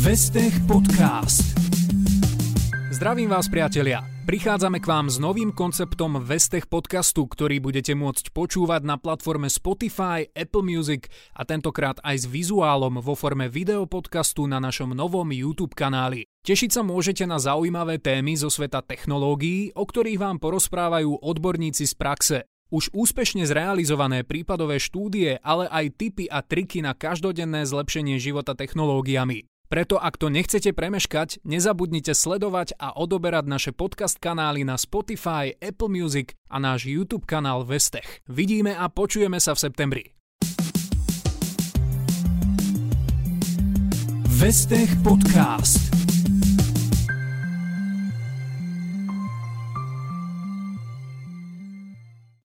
Vestech Podcast. Zdravím vás priatelia. Prichádzame k vám s novým konceptom Vestech podcastu, ktorý budete môcť počúvať na platforme Spotify, Apple Music a tentokrát aj s vizuálom vo forme videopodcastu na našom novom YouTube kanáli. Tešiť sa môžete na zaujímavé témy zo sveta technológií, o ktorých vám porozprávajú odborníci z praxe. Už úspešne zrealizované prípadové štúdie, ale aj tipy a triky na každodenné zlepšenie života technológiami. Preto ak to nechcete premeškať, nezabudnite sledovať a odoberať naše podcast kanály na Spotify, Apple Music a náš YouTube kanál Vestech. Vidíme a počujeme sa v septembri. Vestech Podcast.